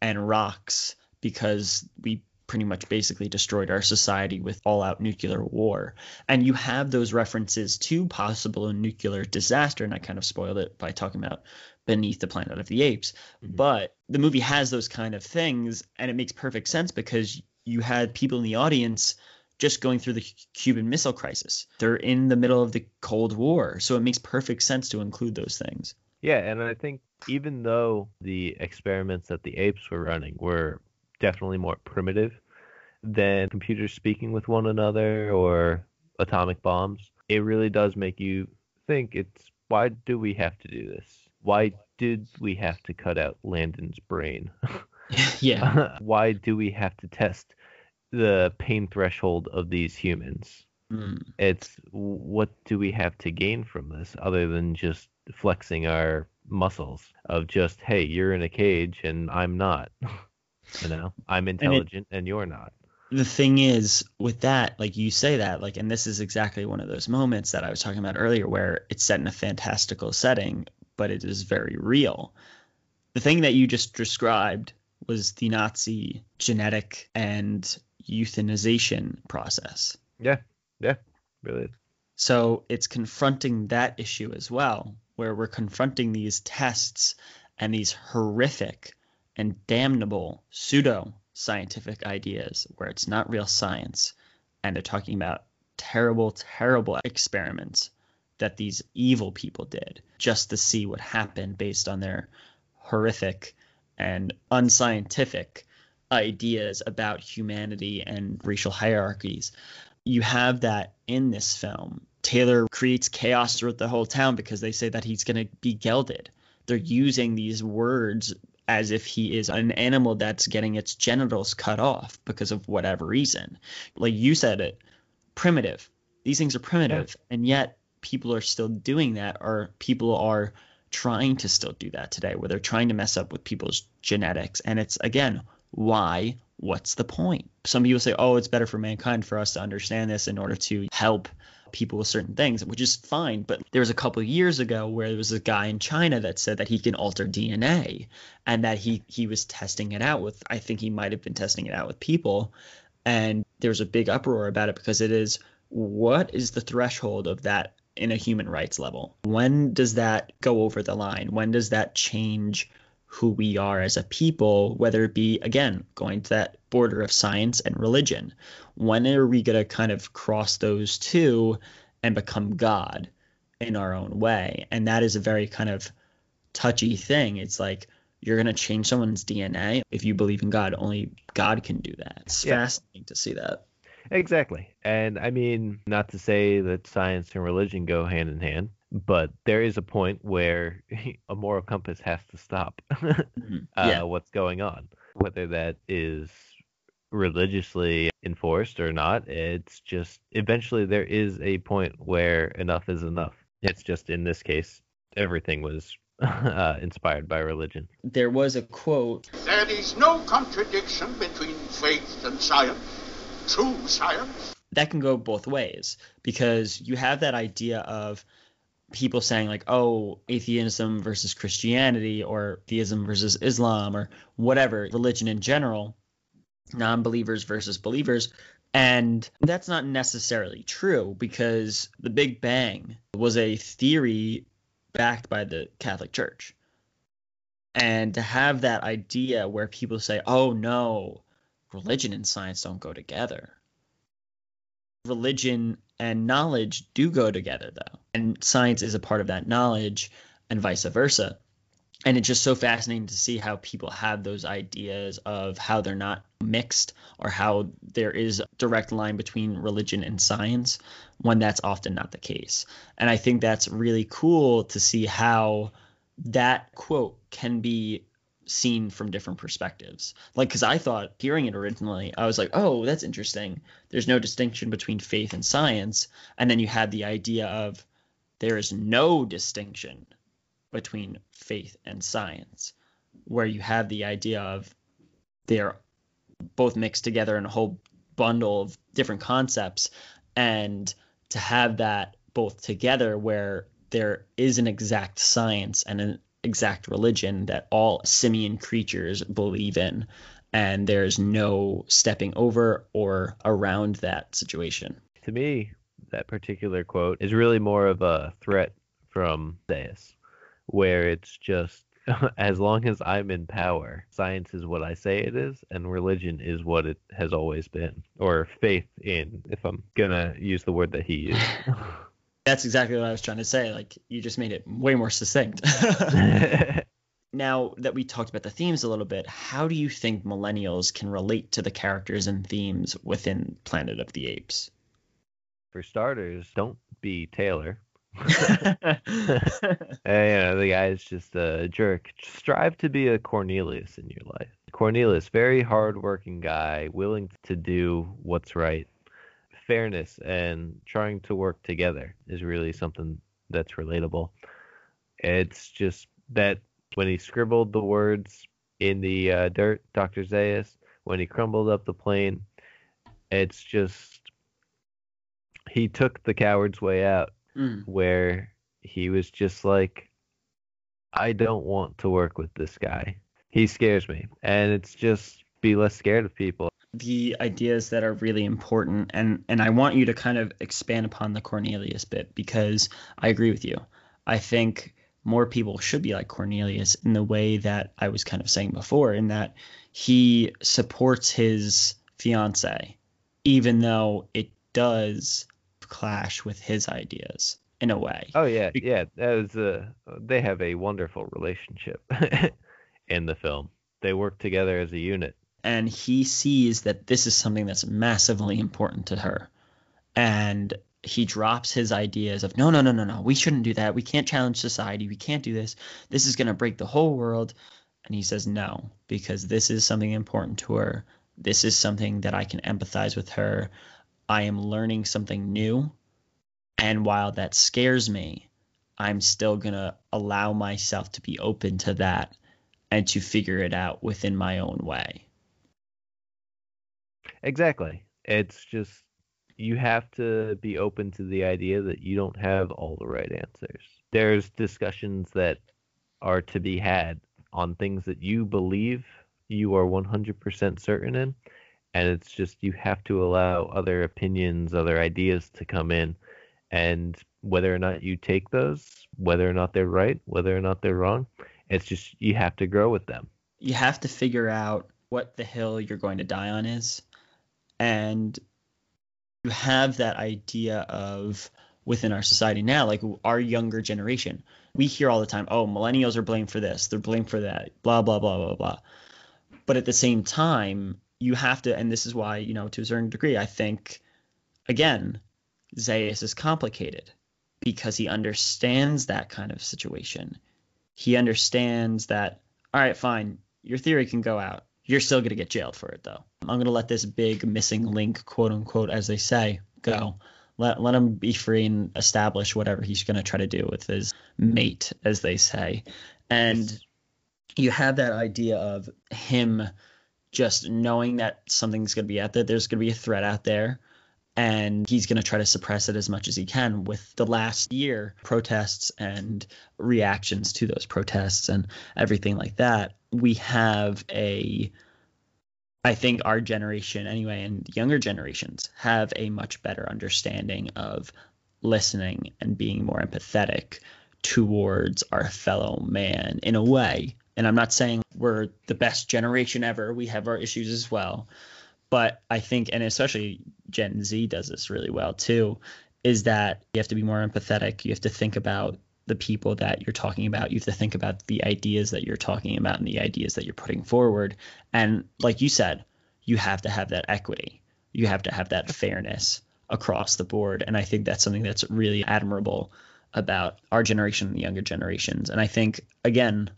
and rocks because we pretty much basically destroyed our society with all out nuclear war. And you have those references to possible nuclear disaster, and I kind of spoiled it by talking about Beneath the Planet of the Apes. Mm-hmm. But the movie has those kind of things, and it makes perfect sense because you had people in the audience just going through the Cuban Missile Crisis. They're in the middle of the Cold War, so it makes perfect sense to include those things. Yeah, and I think even though the experiments that the apes were running were definitely more primitive than computers speaking with one another or atomic bombs, it really does make you think it's why do we have to do this? Why did we have to cut out Landon's brain? yeah. why do we have to test the pain threshold of these humans? Mm. It's what do we have to gain from this other than just flexing our muscles of just hey you're in a cage and i'm not you know? I'm intelligent and, it, and, you're not. The thing is with that like you say that like and this is exactly one of those moments that i was talking about earlier where it's set in a fantastical setting but it is very real. The thing that you just described was the nazi genetic and euthanization process. Yeah yeah really. So it's confronting that issue as well where we're confronting these tests and these horrific and damnable pseudo scientific ideas where it's not real science and they're talking about terrible terrible experiments that these evil people did just to see what happened based on their horrific and unscientific ideas about humanity and racial hierarchies you have that in this film Taylor creates chaos throughout the whole town because they say that he's going to be gelded. They're using these words as if he is an animal that's getting its genitals cut off because of whatever reason. Like you said it, primitive. These things are primitive, yeah. and yet people are still doing that, or people are trying to still do that today, where they're trying to mess up with people's genetics. And it's, again, why? What's the point? Some people say, oh, it's better for mankind for us to understand this in order to help people with certain things, which is fine. But there was a couple years ago where there was a guy in China that said that he can alter DNA and that he he was testing it out with I think he might have been testing it out with people. And there was a big uproar about it because it is what is the threshold of that in a human rights level? When does that go over the line? When does that change who we are as a people, whether it be, again, going to that border of science and religion? When are we going to kind of cross those two and become God in our own way? And that is a very kind of touchy thing. It's like, you're going to change someone's DNA. If you believe in God, only God can do that. It's yeah. fascinating to see that. Exactly. And I mean, not to say that science and religion go hand in hand, but there is a point where a moral compass has to stop mm-hmm. uh, what's going on, whether that is religiously enforced or not. It's just eventually there is a point where enough is enough. It's just in this case, everything was uh, inspired by religion. There was a quote There is no contradiction between faith and science, true science. That can go both ways because you have that idea of people saying like oh atheism versus christianity or theism versus islam or whatever religion in general non-believers versus believers. And that's not necessarily true because the big bang was a theory backed by the catholic church. And to have that idea where people say oh no religion and science don't go together religion and knowledge do go together though. And science is a part of that knowledge and vice versa. And it's just so fascinating to see how people have those ideas of how they're not mixed or how there is a direct line between religion and science when that's often not the case. And i think that's really cool to see how that quote can be seen from different perspectives. Like, because I thought hearing it originally, I was like, oh, that's interesting. There's no distinction between faith and science. And then you had the idea of there is no distinction between faith and science, where you have the idea of they're both mixed together in a whole bundle of different concepts. And to have that both together where there is an exact science and an exact religion that all simian creatures believe in and there's no stepping over or around that situation. To me, that particular quote is really more of a threat from Zaius, where it's just as long as I'm in power, science is what I say it is, and religion is what it has always been, or faith in, if I'm gonna use the word that he used. That's exactly what I was trying to say. Like you just made it way more succinct. now that we talked about the themes a little bit, how do you think millennials can relate to the characters and themes within Planet of the Apes? For starters, don't be Taylor. and, you know, the guy's just a jerk. Strive to be a Cornelius in your life. Cornelius, very hardworking guy, willing to do what's right fairness and trying to work together is really something that's relatable. It's just that when he scribbled the words in the uh, dirt, Dr. Zaius, when he crumbled up the plane, it's just he took the coward's way out mm. where he was just like I don't want to work with this guy. He scares me. And it's just be less scared of people the ideas that are really important and and I want you to kind of expand upon the Cornelius bit because I agree with you. I think more people should be like Cornelius in the way that I was kind of saying before in that he supports his fiance even though it does clash with his ideas in a way. Oh yeah, yeah, that is a uh, they have a wonderful relationship in the film. They work together as a unit and he sees that this is something that's massively important to her. And he drops his ideas of no no no no no we shouldn't do that. We can't challenge society. We can't do this. This is going to break the whole world. And he says no because this is something important to her. This is something that i can empathize with her. I am learning something new. And while that scares me I'm still going to allow myself to be open to that and to figure it out within my own way. Exactly. It's just you have to be open to the idea that you don't have all the right answers. There's discussions that are to be had on things that you believe you are 100% certain in and it's just you have to allow other opinions, other ideas to come in and whether or not you take those, whether or not they're right, whether or not they're wrong, it's just you have to grow with them. You have to figure out what the hill you're going to die on is and you have that idea of within our society now, like our younger generation. We hear all the time, oh, millennials are blamed for this, they're blamed for that, blah, blah, blah, blah, blah. But at the same time, you have to, and this is why, you know, to a certain degree, I think, again, Zaius is complicated because he understands that kind of situation. He understands that, all right, fine, your theory can go out. You're still going to get jailed for it, though. I'm going to let this big missing link, quote unquote, as they say, go. Let, let him be free and establish whatever he's going to try to do with his mate, as they say. And you have that idea of him just knowing that something's going to be out there, there's going to be a threat out there, and he's going to try to suppress it as much as he can with the last year protests and reactions to those protests and everything like that we have a I think our generation anyway and younger generations have a much better understanding of listening and being more empathetic towards our fellow man in a way. And I'm not saying we're the best generation ever. We have our issues as well. But I think, and especially Gen Z does this really well too, is that you have to be more empathetic. You have to think about the people that you're talking about. You have to think about the ideas that you're talking about and the ideas that you're putting forward. And like you said, you have to have that equity. You have to have that fairness across the board. And I think that's something that's really admirable about our generation and the younger generations. And I think, again,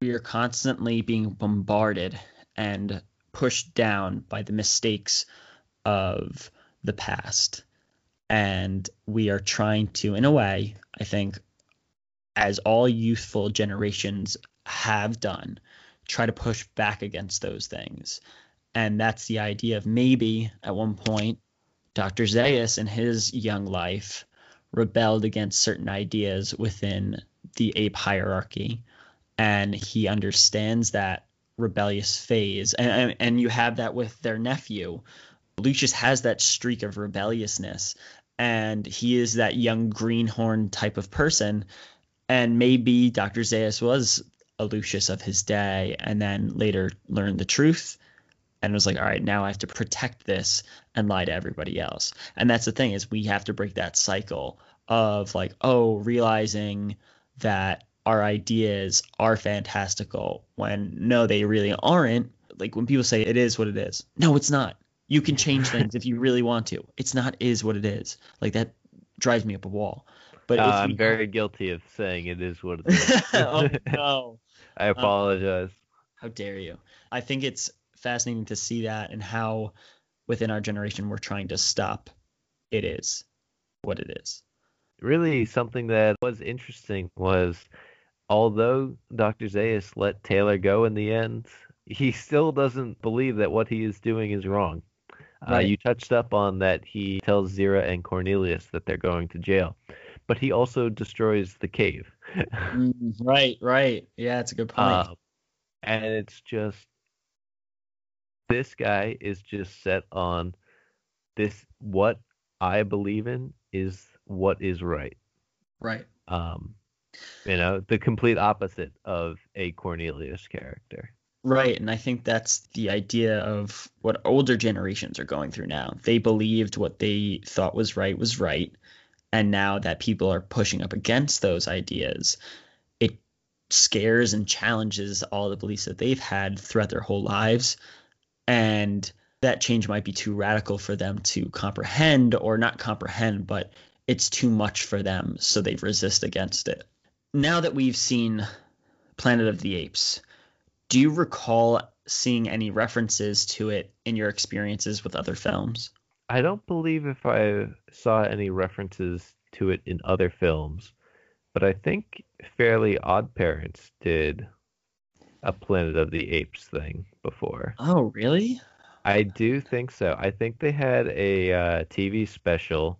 we are constantly being bombarded and pushed down by the mistakes of the past and we are trying to in a way i think as all youthful generations have done try to push back against those things. And that's the idea of maybe at one point dr zaius in his young life rebelled against certain ideas within the ape hierarchy. And he understands that rebellious phase. And and you have that with their nephew Lucius has that streak of rebelliousness, and he is that young greenhorn type of person. And maybe Dr. Zaius was a Lucius of his day, and then later learned the truth and was like, all right, now I have to protect this and lie to everybody else. And that's the thing is we have to break that cycle of like, oh, realizing that our ideas are fantastical when no, they really aren't. Like when people say it is what it is. No, it's not. You can change things if you really want to. It's not is what it is. Like that drives me up a wall. But uh, I'm very guilty of saying it is what it is. oh no. I apologize. Um, how dare you? I think it's fascinating to see that and how within our generation we're trying to stop it is what it is. Really something that was interesting was although Dr. Zaius let Taylor go in the end, he still doesn't believe that what he is doing is wrong. Uh, right. Uh, you touched up on that he tells Zira and Cornelius that they're going to jail, but he also destroys the cave. Mm, right, right. Yeah, it's a good point. Uh, and it's just this guy is just set on this what I believe in is what is right. Right. Um, you know, the complete opposite of a Cornelius character. Right. And I think that's the idea of what older generations are going through now. They believed what they thought was right was right. And now that people are pushing up against those ideas, it scares and challenges all the beliefs that they've had throughout their whole lives. And that change might be too radical for them to comprehend or not comprehend, but it's too much for them. So they resist against it. Now that we've seen Planet of the Apes, do you recall seeing any references to it in your experiences with other films? I don't believe if I saw any references to it in other films. but I think Fairly Odd Parents did a Planet of the Apes thing before. Oh, really? I do think so. I think they had a uh, TV special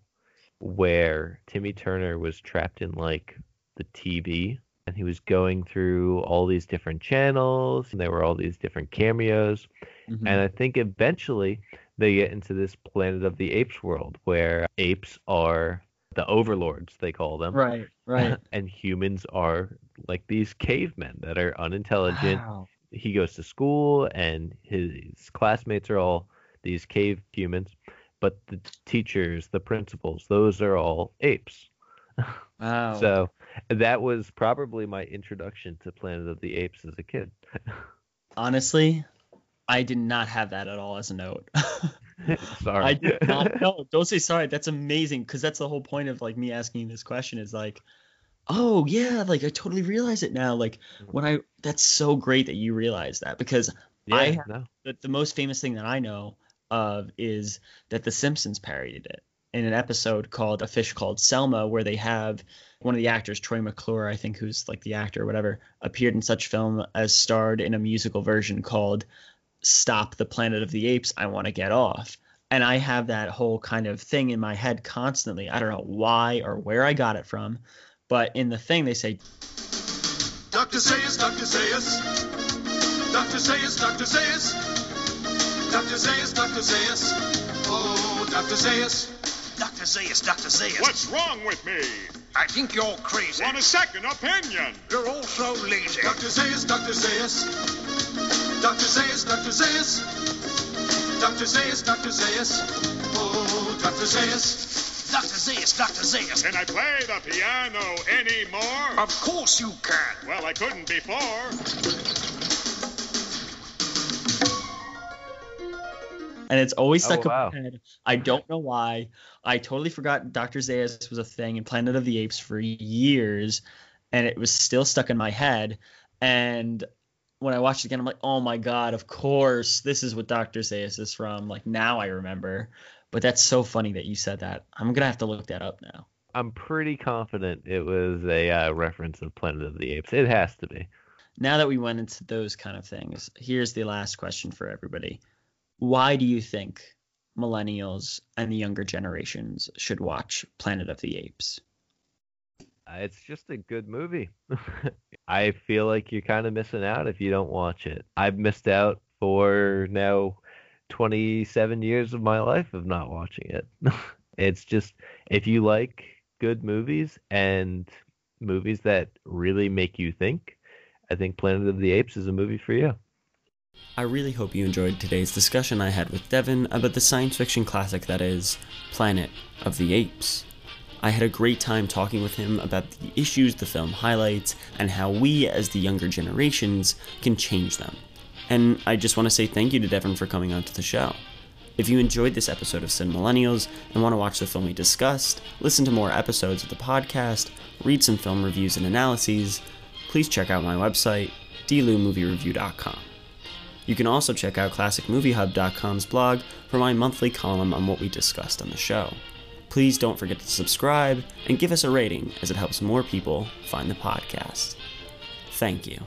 where Timmy Turner was trapped in like the TV and he was going through all these different channels and there were all these different cameos. Mhm. And I think eventually they get into this Planet of the Apes world where apes are the overlords, they call them. Right, right. and humans are like these cavemen that are unintelligent. Wow. He goes to school and his classmates are all these cave humans, but the teachers, the principals, those are all apes. Wow. So that was probably my introduction to Planet of the Apes as a kid. Honestly, I did not have that at all as a note. Sorry. I did not know. Don't say sorry. That's amazing because that's the whole point of like me asking this question is like, oh yeah, like I totally realize it now. Like mm. when I, that's so great that you realize that because Yeah, I no. the, the most famous thing that I know of is that The Simpsons parodied it in an episode called A Fish Called Selma, where they have one of the actors, Troy McClure, I think, who's like the actor or whatever, appeared in such film as starred in a musical version called Stop the Planet of the Apes, I Want to Get Off. And I have that whole kind of thing in my head constantly. I don't know why or where I got it from, but in the thing they say, Dr. Zaius, Dr. Zaius. Dr. Zaius, Dr. Zaius. Dr. Zaius, Dr. Zaius. Oh, Dr. Zaius. Dr. Zaius, Dr. Zaius. What's wrong with me? I think you're crazy. Want a second opinion? You're all so lazy. Dr. Zaius, Dr. Zaius. Dr. Zaius, Dr. Zaius. Dr. Zaius, Dr. Zaius. Oh, Dr. Zaius. Dr. Zaius, Dr. Zaius. Can I play the piano anymore? Of course you can. Well, I couldn't before. And it's always Oh, stuck wow. in my head. I don't know why. I totally forgot Dr. Zaius was a thing in Planet of the Apes for years, and it was still stuck in my head. And when I watched it again, I'm like, oh my god, of course, this is what Dr. Zaius is from. Like now I remember. But that's so funny that you said that. I'm gonna have to look that up now. I'm pretty confident it was a uh, reference of Planet of the Apes. It has to be. Now that we went into those kind of things, here's the last question for everybody. Why do you think millennials and the younger generations should watch Planet of the Apes? Uh, It's just a good movie. I feel like you're kind of missing out if you don't watch it. I've missed out for now 27 years of my life of not watching it. it's just if you like good movies and movies that really make you think, I think Planet of the Apes is a movie for you. I really hope you enjoyed today's discussion I had with Devon about the science fiction classic that is Planet of the Apes. I had a great time talking with him about the issues the film highlights and how we, as the younger generations, can change them. And I just want to say thank you to Devon for coming onto the show. If you enjoyed this episode of Cinemallennials and want to watch the film we discussed, listen to more episodes of the podcast, read some film reviews and analyses, please check out my website, dlumoviereview.com. You can also check out ClassicMovieHub.com's blog for my monthly column on what we discussed on the show. Please don't forget to subscribe and give us a rating as it helps more people find the podcast. Thank you.